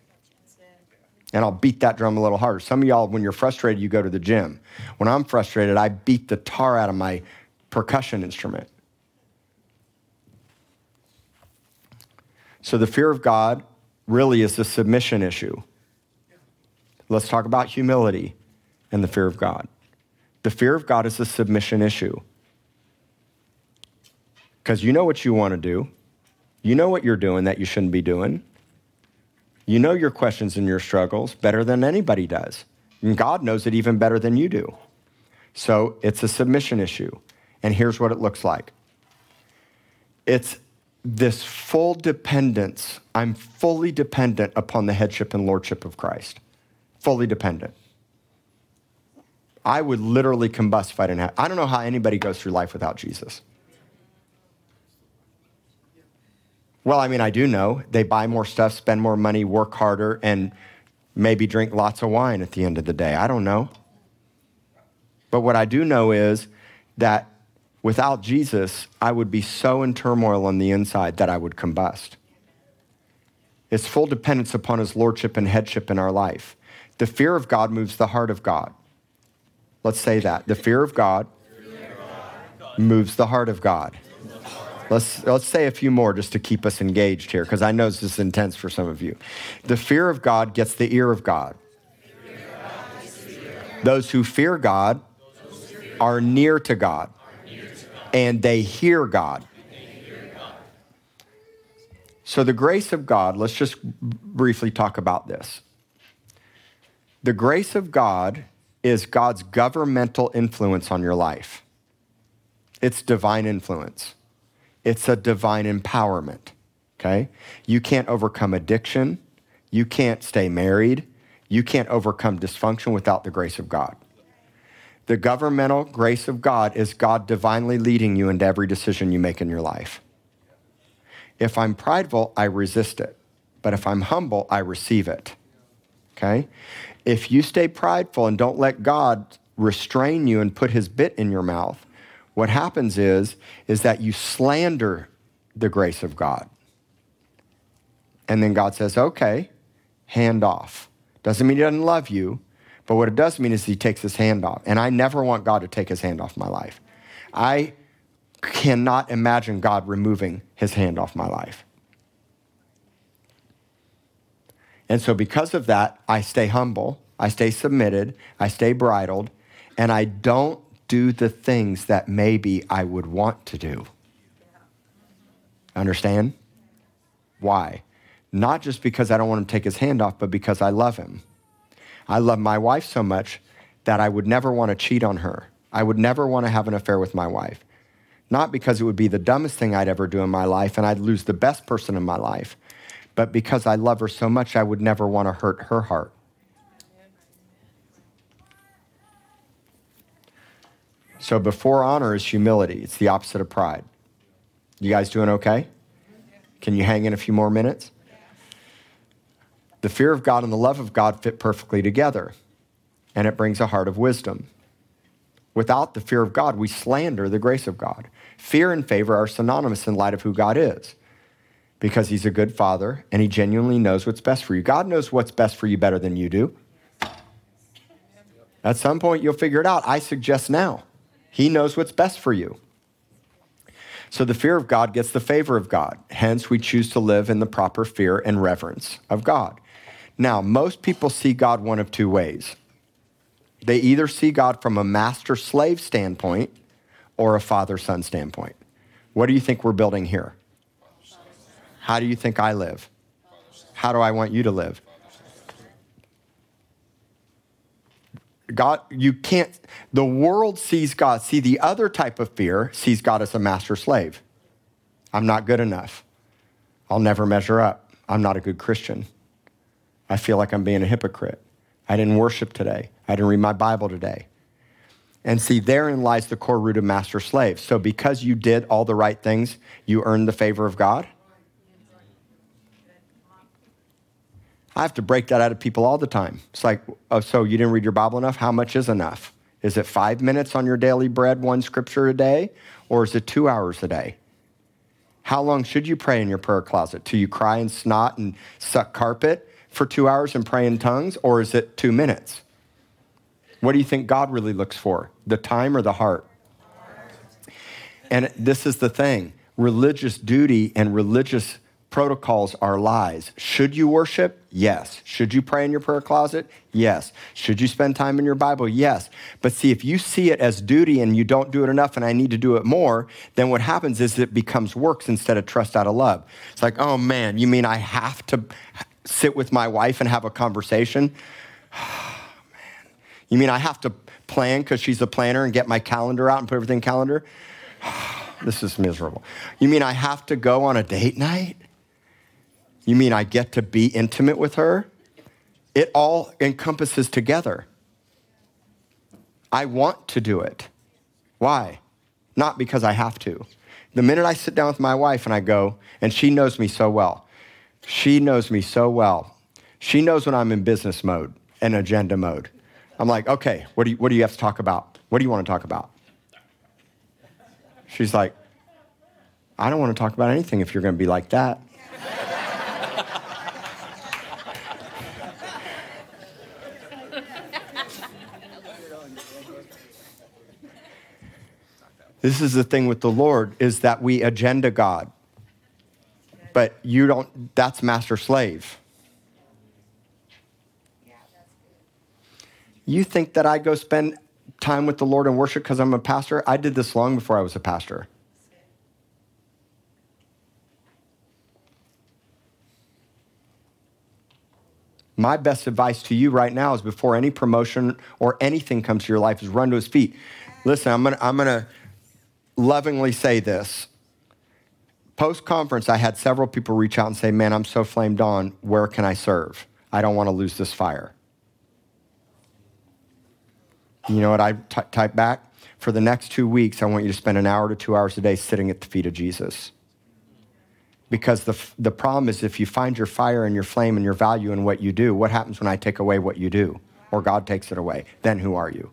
And I'll beat that drum a little harder. Some of y'all, when you're frustrated, you go to the gym. When I'm frustrated, I beat the tar out of my percussion instrument. So the fear of God really is a submission issue. Let's talk about humility and the fear of God. The fear of God is a submission issue. Because you know what you want to do, you know what you're doing that you shouldn't be doing. You know your questions and your struggles better than anybody does. And God knows it even better than you do. So it's a submission issue. And here's what it looks like it's this full dependence. I'm fully dependent upon the headship and lordship of Christ. Fully dependent. I would literally combust if I didn't have. I don't know how anybody goes through life without Jesus. Well, I mean, I do know they buy more stuff, spend more money, work harder, and maybe drink lots of wine at the end of the day. I don't know. But what I do know is that Without Jesus, I would be so in turmoil on the inside that I would combust. It's full dependence upon his lordship and headship in our life. The fear of God moves the heart of God. Let's say that. The fear of God moves the heart of God. Let's, let's say a few more just to keep us engaged here, because I know this is intense for some of you. The fear of God gets the ear of God. Those who fear God are near to God, and they hear God. So, the grace of God, let's just briefly talk about this. The grace of God is God's governmental influence on your life, it's divine influence, it's a divine empowerment. Okay? You can't overcome addiction, you can't stay married, you can't overcome dysfunction without the grace of God. The governmental grace of God is God divinely leading you into every decision you make in your life. If I'm prideful, I resist it. But if I'm humble, I receive it. Okay? If you stay prideful and don't let God restrain you and put his bit in your mouth, what happens is is that you slander the grace of God. And then God says, "Okay, hand off." Doesn't mean he doesn't love you, but what it does mean is he takes his hand off. And I never want God to take his hand off my life. I cannot imagine God removing his hand off my life. And so, because of that, I stay humble, I stay submitted, I stay bridled, and I don't do the things that maybe I would want to do. Understand? Why? Not just because I don't want him to take his hand off, but because I love him. I love my wife so much that I would never want to cheat on her. I would never want to have an affair with my wife. Not because it would be the dumbest thing I'd ever do in my life and I'd lose the best person in my life, but because I love her so much, I would never want to hurt her heart. So before honor is humility. It's the opposite of pride. You guys doing okay? Can you hang in a few more minutes? The fear of God and the love of God fit perfectly together, and it brings a heart of wisdom. Without the fear of God, we slander the grace of God. Fear and favor are synonymous in light of who God is because he's a good father and he genuinely knows what's best for you. God knows what's best for you better than you do. At some point, you'll figure it out. I suggest now. He knows what's best for you. So the fear of God gets the favor of God. Hence, we choose to live in the proper fear and reverence of God. Now, most people see God one of two ways. They either see God from a master slave standpoint or a father son standpoint. What do you think we're building here? How do you think I live? How do I want you to live? God, you can't, the world sees God. See, the other type of fear sees God as a master slave. I'm not good enough. I'll never measure up. I'm not a good Christian. I feel like I'm being a hypocrite. I didn't worship today. I didn't read my Bible today. And see, therein lies the core root of master slave. So because you did all the right things, you earned the favor of God? I have to break that out of people all the time. It's like, oh, so you didn't read your Bible enough? How much is enough? Is it five minutes on your daily bread, one scripture a day? Or is it two hours a day? How long should you pray in your prayer closet? Till you cry and snot and suck carpet for two hours and pray in tongues? Or is it two minutes? What do you think God really looks for? The time or the heart? And this is the thing religious duty and religious protocols are lies. Should you worship? Yes. Should you pray in your prayer closet? Yes. Should you spend time in your Bible? Yes. But see, if you see it as duty and you don't do it enough and I need to do it more, then what happens is it becomes works instead of trust out of love. It's like, oh man, you mean I have to sit with my wife and have a conversation? Oh, man. You mean I have to plan because she's a planner and get my calendar out and put everything calendar? this is miserable. You mean I have to go on a date night? You mean I get to be intimate with her? It all encompasses together. I want to do it. Why? Not because I have to. The minute I sit down with my wife and I go, and she knows me so well, she knows me so well. She knows when I'm in business mode and agenda mode. I'm like, okay, what do you, what do you have to talk about? What do you want to talk about? She's like, I don't want to talk about anything if you're going to be like that. this is the thing with the Lord is that we agenda God. But you don't that's master slave. You think that I go spend time with the Lord and worship because I'm a pastor? I did this long before I was a pastor. My best advice to you right now is before any promotion or anything comes to your life is run to his feet. Listen, I'm gonna, I'm gonna lovingly say this. Post conference, I had several people reach out and say, Man, I'm so flamed on. Where can I serve? I don't want to lose this fire. You know what I t- type back? For the next two weeks, I want you to spend an hour to two hours a day sitting at the feet of Jesus. Because the, the problem is if you find your fire and your flame and your value in what you do, what happens when I take away what you do? Or God takes it away? Then who are you?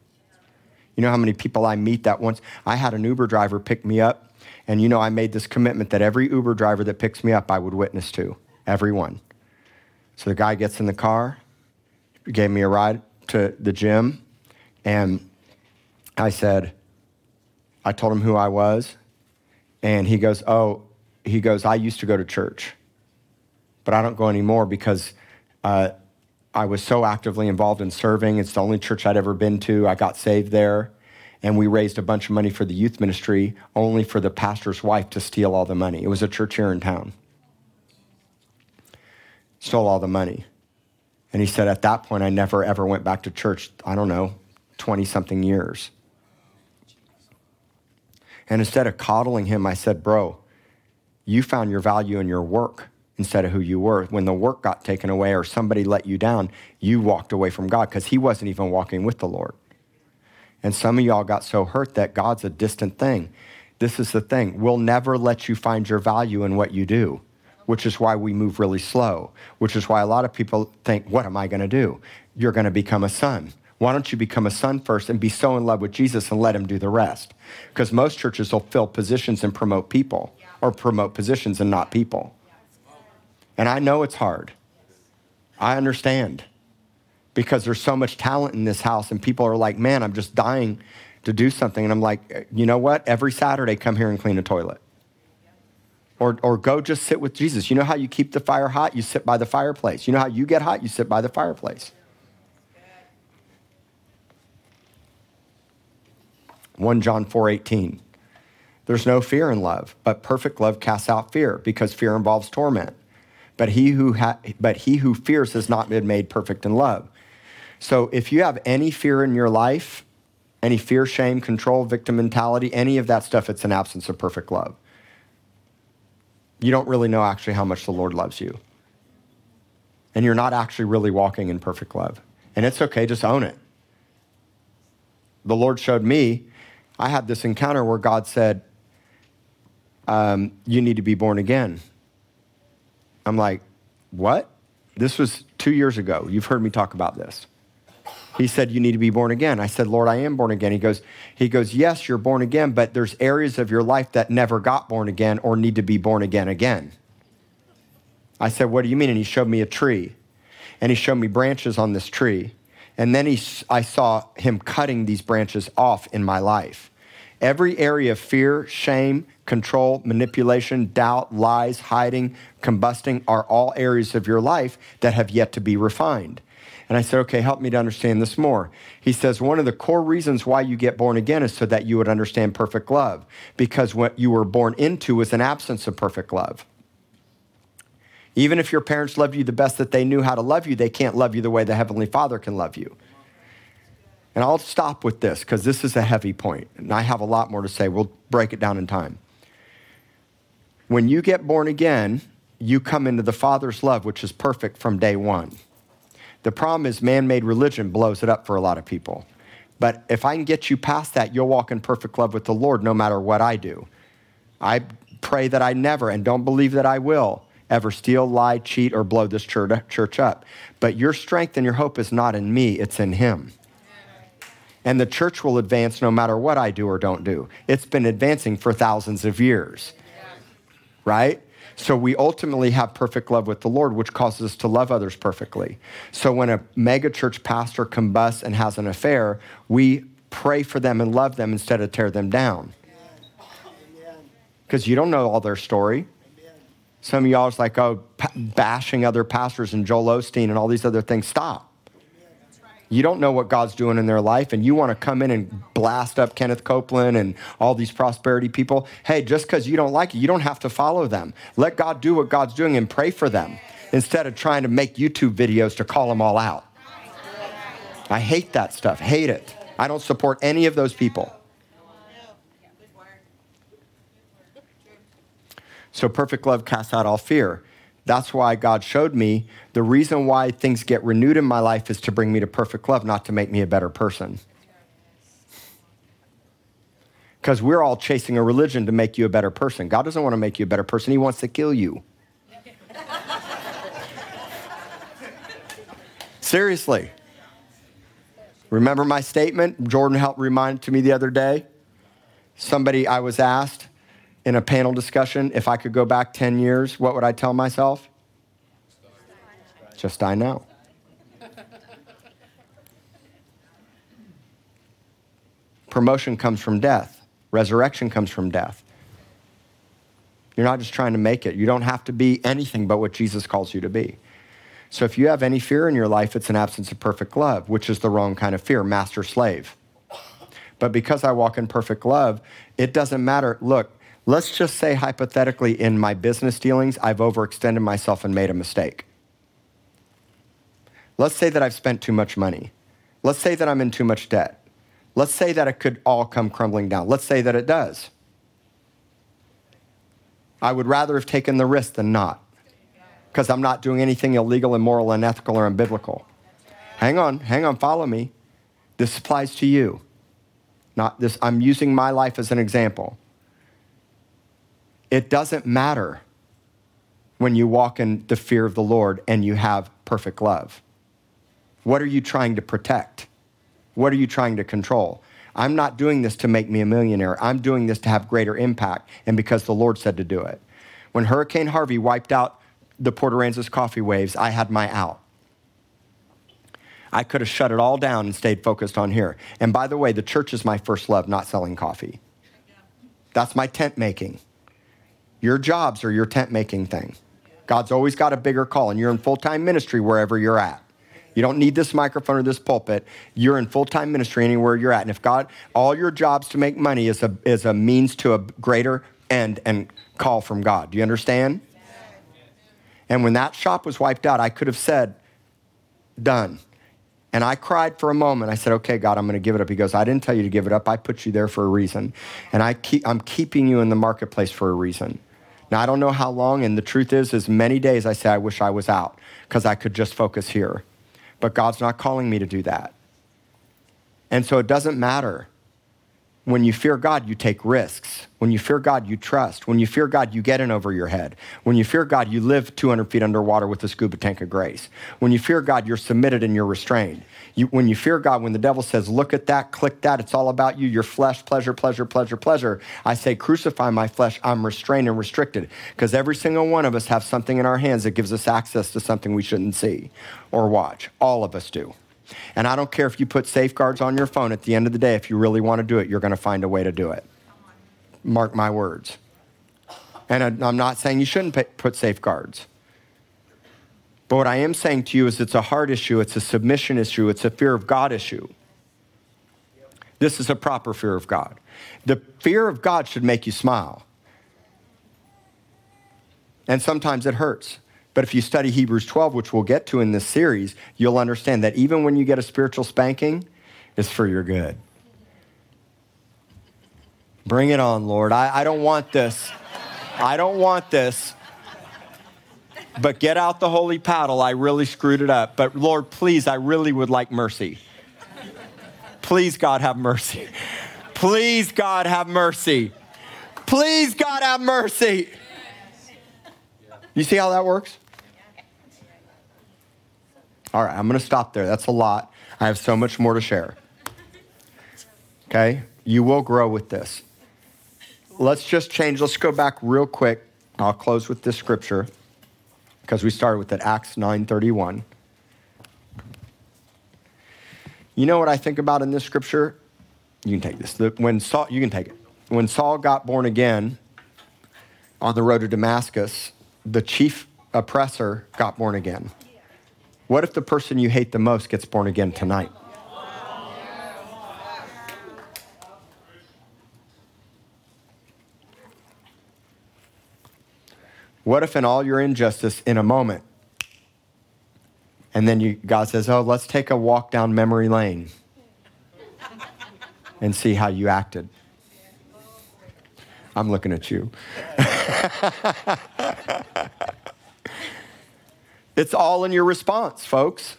You know how many people I meet that once? I had an Uber driver pick me up, and you know I made this commitment that every Uber driver that picks me up, I would witness to. Everyone. So the guy gets in the car, gave me a ride to the gym, and I said, I told him who I was, and he goes, Oh, he goes, I used to go to church, but I don't go anymore because uh, I was so actively involved in serving. It's the only church I'd ever been to. I got saved there, and we raised a bunch of money for the youth ministry, only for the pastor's wife to steal all the money. It was a church here in town. Stole all the money. And he said, at that point, I never ever went back to church. I don't know, 20 something years. And instead of coddling him, I said, Bro, you found your value in your work instead of who you were. When the work got taken away or somebody let you down, you walked away from God because he wasn't even walking with the Lord. And some of y'all got so hurt that God's a distant thing. This is the thing we'll never let you find your value in what you do, which is why we move really slow, which is why a lot of people think, What am I going to do? You're going to become a son. Why don't you become a son first and be so in love with Jesus and let him do the rest? Because most churches will fill positions and promote people or promote positions and not people. And I know it's hard. I understand because there's so much talent in this house, and people are like, man, I'm just dying to do something. And I'm like, you know what? Every Saturday, come here and clean a toilet. Or, or go just sit with Jesus. You know how you keep the fire hot? You sit by the fireplace. You know how you get hot? You sit by the fireplace. 1 John 4:18. There's no fear in love, but perfect love casts out fear because fear involves torment. But he who ha- but he who fears has not been made perfect in love. So if you have any fear in your life, any fear, shame, control, victim mentality, any of that stuff, it's an absence of perfect love. You don't really know actually how much the Lord loves you. And you're not actually really walking in perfect love. And it's okay, just own it. The Lord showed me I had this encounter where God said, um, You need to be born again. I'm like, What? This was two years ago. You've heard me talk about this. He said, You need to be born again. I said, Lord, I am born again. He goes, he goes, Yes, you're born again, but there's areas of your life that never got born again or need to be born again again. I said, What do you mean? And he showed me a tree. And he showed me branches on this tree. And then he, I saw him cutting these branches off in my life. Every area of fear, shame, control, manipulation, doubt, lies, hiding, combusting are all areas of your life that have yet to be refined. And I said, okay, help me to understand this more. He says, one of the core reasons why you get born again is so that you would understand perfect love, because what you were born into was an absence of perfect love. Even if your parents loved you the best that they knew how to love you, they can't love you the way the Heavenly Father can love you. And I'll stop with this because this is a heavy point, and I have a lot more to say. We'll break it down in time. When you get born again, you come into the Father's love, which is perfect from day one. The problem is, man made religion blows it up for a lot of people. But if I can get you past that, you'll walk in perfect love with the Lord no matter what I do. I pray that I never, and don't believe that I will, ever steal, lie, cheat, or blow this church up. But your strength and your hope is not in me, it's in Him. And the church will advance no matter what I do or don't do. It's been advancing for thousands of years, right? So we ultimately have perfect love with the Lord, which causes us to love others perfectly. So when a megachurch pastor combusts and has an affair, we pray for them and love them instead of tear them down. Because you don't know all their story. Some of y'all is like, oh, bashing other pastors and Joel Osteen and all these other things. Stop. You don't know what God's doing in their life, and you want to come in and blast up Kenneth Copeland and all these prosperity people. Hey, just because you don't like it, you don't have to follow them. Let God do what God's doing and pray for them instead of trying to make YouTube videos to call them all out. I hate that stuff, hate it. I don't support any of those people. So perfect love casts out all fear. That's why God showed me the reason why things get renewed in my life is to bring me to perfect love, not to make me a better person. Because we're all chasing a religion to make you a better person. God doesn't want to make you a better person, He wants to kill you. Seriously. Remember my statement? Jordan helped remind to me the other day. Somebody I was asked, in a panel discussion, if I could go back 10 years, what would I tell myself? Just die now. Promotion comes from death, resurrection comes from death. You're not just trying to make it. You don't have to be anything but what Jesus calls you to be. So if you have any fear in your life, it's an absence of perfect love, which is the wrong kind of fear, master slave. But because I walk in perfect love, it doesn't matter. Look, Let's just say, hypothetically, in my business dealings, I've overextended myself and made a mistake. Let's say that I've spent too much money. Let's say that I'm in too much debt. Let's say that it could all come crumbling down. Let's say that it does. I would rather have taken the risk than not because I'm not doing anything illegal, immoral, unethical, or unbiblical. Hang on, hang on, follow me. This applies to you. Not this, I'm using my life as an example. It doesn't matter when you walk in the fear of the Lord and you have perfect love. What are you trying to protect? What are you trying to control? I'm not doing this to make me a millionaire. I'm doing this to have greater impact and because the Lord said to do it. When Hurricane Harvey wiped out the Port Aransas coffee waves, I had my out. I could have shut it all down and stayed focused on here. And by the way, the church is my first love, not selling coffee. That's my tent making. Your jobs are your tent making thing. God's always got a bigger call, and you're in full time ministry wherever you're at. You don't need this microphone or this pulpit. You're in full time ministry anywhere you're at. And if God, all your jobs to make money is a, is a means to a greater end and call from God. Do you understand? And when that shop was wiped out, I could have said, done. And I cried for a moment. I said, okay, God, I'm going to give it up. He goes, I didn't tell you to give it up. I put you there for a reason. And I keep, I'm keeping you in the marketplace for a reason. Now, I don't know how long, and the truth is, is many days I say, I wish I was out because I could just focus here. But God's not calling me to do that. And so it doesn't matter. When you fear God, you take risks. When you fear God, you trust. When you fear God, you get in over your head. When you fear God, you live 200 feet underwater with a scuba tank of grace. When you fear God, you're submitted and you're restrained. You, when you fear God, when the devil says, look at that, click that, it's all about you, your flesh, pleasure, pleasure, pleasure, pleasure, I say, crucify my flesh, I'm restrained and restricted. Because every single one of us have something in our hands that gives us access to something we shouldn't see or watch. All of us do. And I don't care if you put safeguards on your phone, at the end of the day, if you really want to do it, you're going to find a way to do it. Mark my words. And I'm not saying you shouldn't put safeguards. But what I am saying to you is it's a heart issue, it's a submission issue, it's a fear of God issue. This is a proper fear of God. The fear of God should make you smile. And sometimes it hurts. But if you study Hebrews 12, which we'll get to in this series, you'll understand that even when you get a spiritual spanking, it's for your good. Bring it on, Lord. I, I don't want this. I don't want this but get out the holy paddle. I really screwed it up. But Lord, please, I really would like mercy. Please, God, have mercy. Please, God, have mercy. Please, God, have mercy. You see how that works? All right, I'm going to stop there. That's a lot. I have so much more to share. Okay? You will grow with this. Let's just change. Let's go back real quick. I'll close with this scripture because we started with it, Acts 9:31. You know what I think about in this scripture? You can take this. When Saul, you can take it. When Saul got born again on the road to Damascus, the chief oppressor got born again. What if the person you hate the most gets born again tonight? What if in all your injustice, in a moment, and then you, God says, Oh, let's take a walk down memory lane and see how you acted? I'm looking at you. it's all in your response, folks.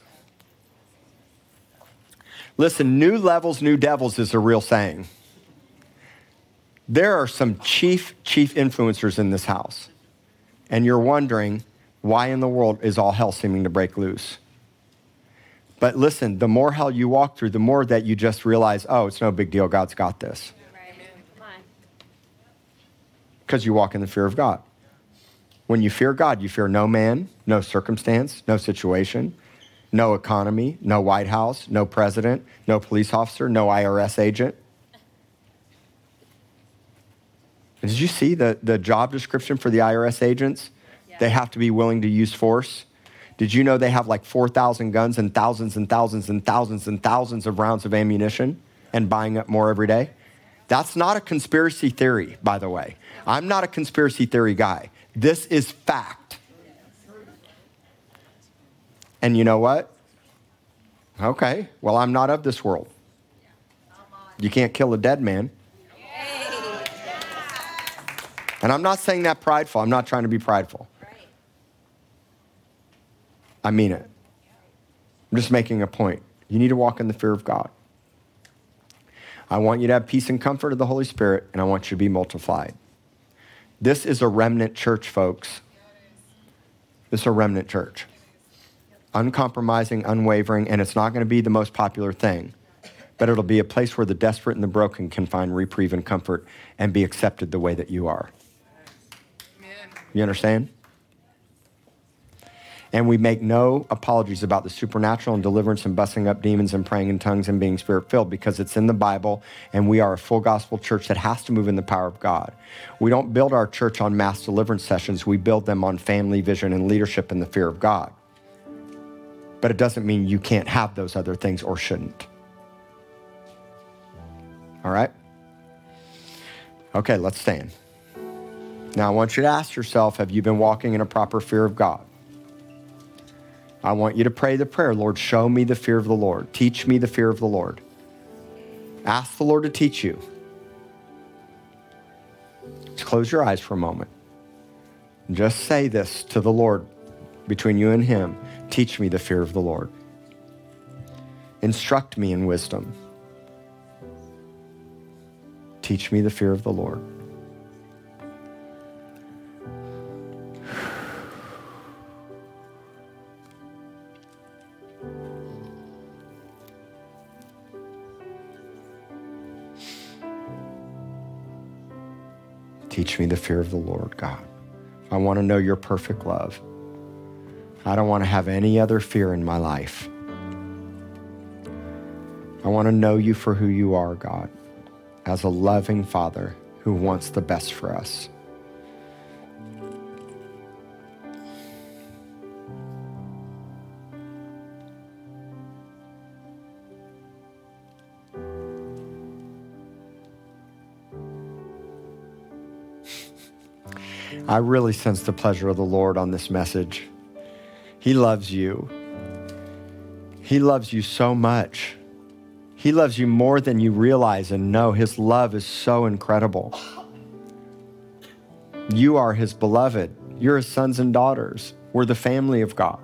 Listen, new levels, new devils is a real saying. There are some chief, chief influencers in this house and you're wondering why in the world is all hell seeming to break loose? But listen, the more hell you walk through, the more that you just realize, oh, it's no big deal. God's got this. Because you walk in the fear of God. When you fear God, you fear no man, no circumstance, no situation, no economy, no White House, no president, no police officer, no IRS agent. Did you see the, the job description for the IRS agents? Yeah. They have to be willing to use force. Did you know they have like 4,000 guns and thousands and thousands and thousands and thousands of rounds of ammunition and buying up more every day? That's not a conspiracy theory, by the way. I'm not a conspiracy theory guy. This is fact. And you know what? Okay, well, I'm not of this world. You can't kill a dead man. And I'm not saying that prideful. I'm not trying to be prideful. I mean it. I'm just making a point. You need to walk in the fear of God. I want you to have peace and comfort of the Holy Spirit, and I want you to be multiplied. This is a remnant church, folks. This is a remnant church. Uncompromising, unwavering, and it's not going to be the most popular thing, but it'll be a place where the desperate and the broken can find reprieve and comfort and be accepted the way that you are. You understand? And we make no apologies about the supernatural and deliverance and busting up demons and praying in tongues and being spirit filled because it's in the Bible and we are a full gospel church that has to move in the power of God. We don't build our church on mass deliverance sessions, we build them on family vision and leadership and the fear of God. But it doesn't mean you can't have those other things or shouldn't. All right? Okay, let's stand. Now, I want you to ask yourself have you been walking in a proper fear of God? I want you to pray the prayer Lord, show me the fear of the Lord. Teach me the fear of the Lord. Ask the Lord to teach you. Just close your eyes for a moment. Just say this to the Lord between you and Him Teach me the fear of the Lord. Instruct me in wisdom. Teach me the fear of the Lord. Teach me the fear of the Lord, God. I want to know your perfect love. I don't want to have any other fear in my life. I want to know you for who you are, God, as a loving Father who wants the best for us. I really sense the pleasure of the Lord on this message. He loves you. He loves you so much. He loves you more than you realize and know. His love is so incredible. You are His beloved. You're His sons and daughters. We're the family of God.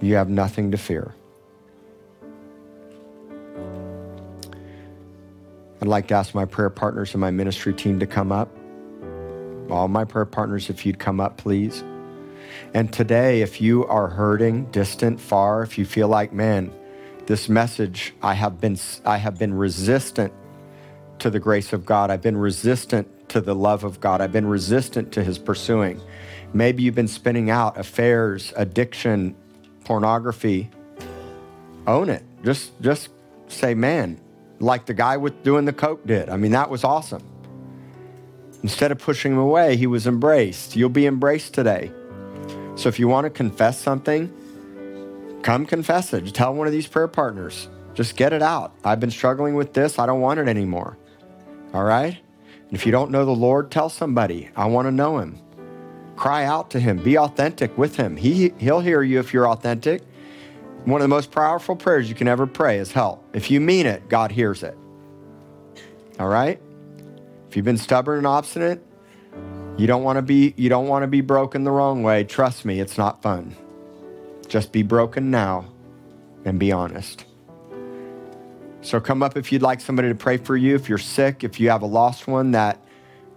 You have nothing to fear. Like to ask my prayer partners and my ministry team to come up. All my prayer partners, if you'd come up, please. And today, if you are hurting, distant, far, if you feel like, man, this message, I have been, I have been resistant to the grace of God. I've been resistant to the love of God. I've been resistant to his pursuing. Maybe you've been spinning out affairs, addiction, pornography. Own it. Just just say, man, like the guy with doing the coke did. I mean, that was awesome. Instead of pushing him away, he was embraced. You'll be embraced today. So if you want to confess something, come confess it. Tell one of these prayer partners. Just get it out. I've been struggling with this. I don't want it anymore. All right? If you don't know the Lord, tell somebody, I want to know him. Cry out to him. Be authentic with him. He, he'll hear you if you're authentic. One of the most powerful prayers you can ever pray is help. If you mean it, God hears it. All right? If you've been stubborn and obstinate, you don't want to be you don't want to be broken the wrong way. Trust me, it's not fun. Just be broken now and be honest. So come up if you'd like somebody to pray for you. If you're sick, if you have a lost one that,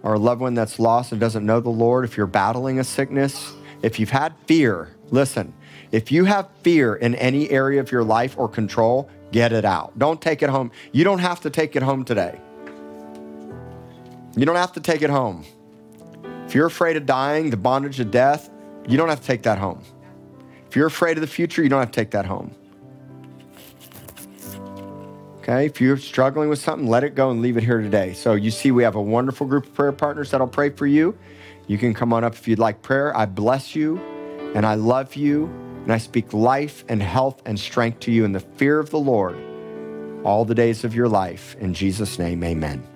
or a loved one that's lost and doesn't know the Lord, if you're battling a sickness, if you've had fear, listen, if you have fear in any area of your life or control, get it out. Don't take it home. You don't have to take it home today. You don't have to take it home. If you're afraid of dying, the bondage of death, you don't have to take that home. If you're afraid of the future, you don't have to take that home. Okay, if you're struggling with something, let it go and leave it here today. So you see, we have a wonderful group of prayer partners that'll pray for you. You can come on up if you'd like prayer. I bless you and I love you and I speak life and health and strength to you in the fear of the Lord all the days of your life. In Jesus' name, amen.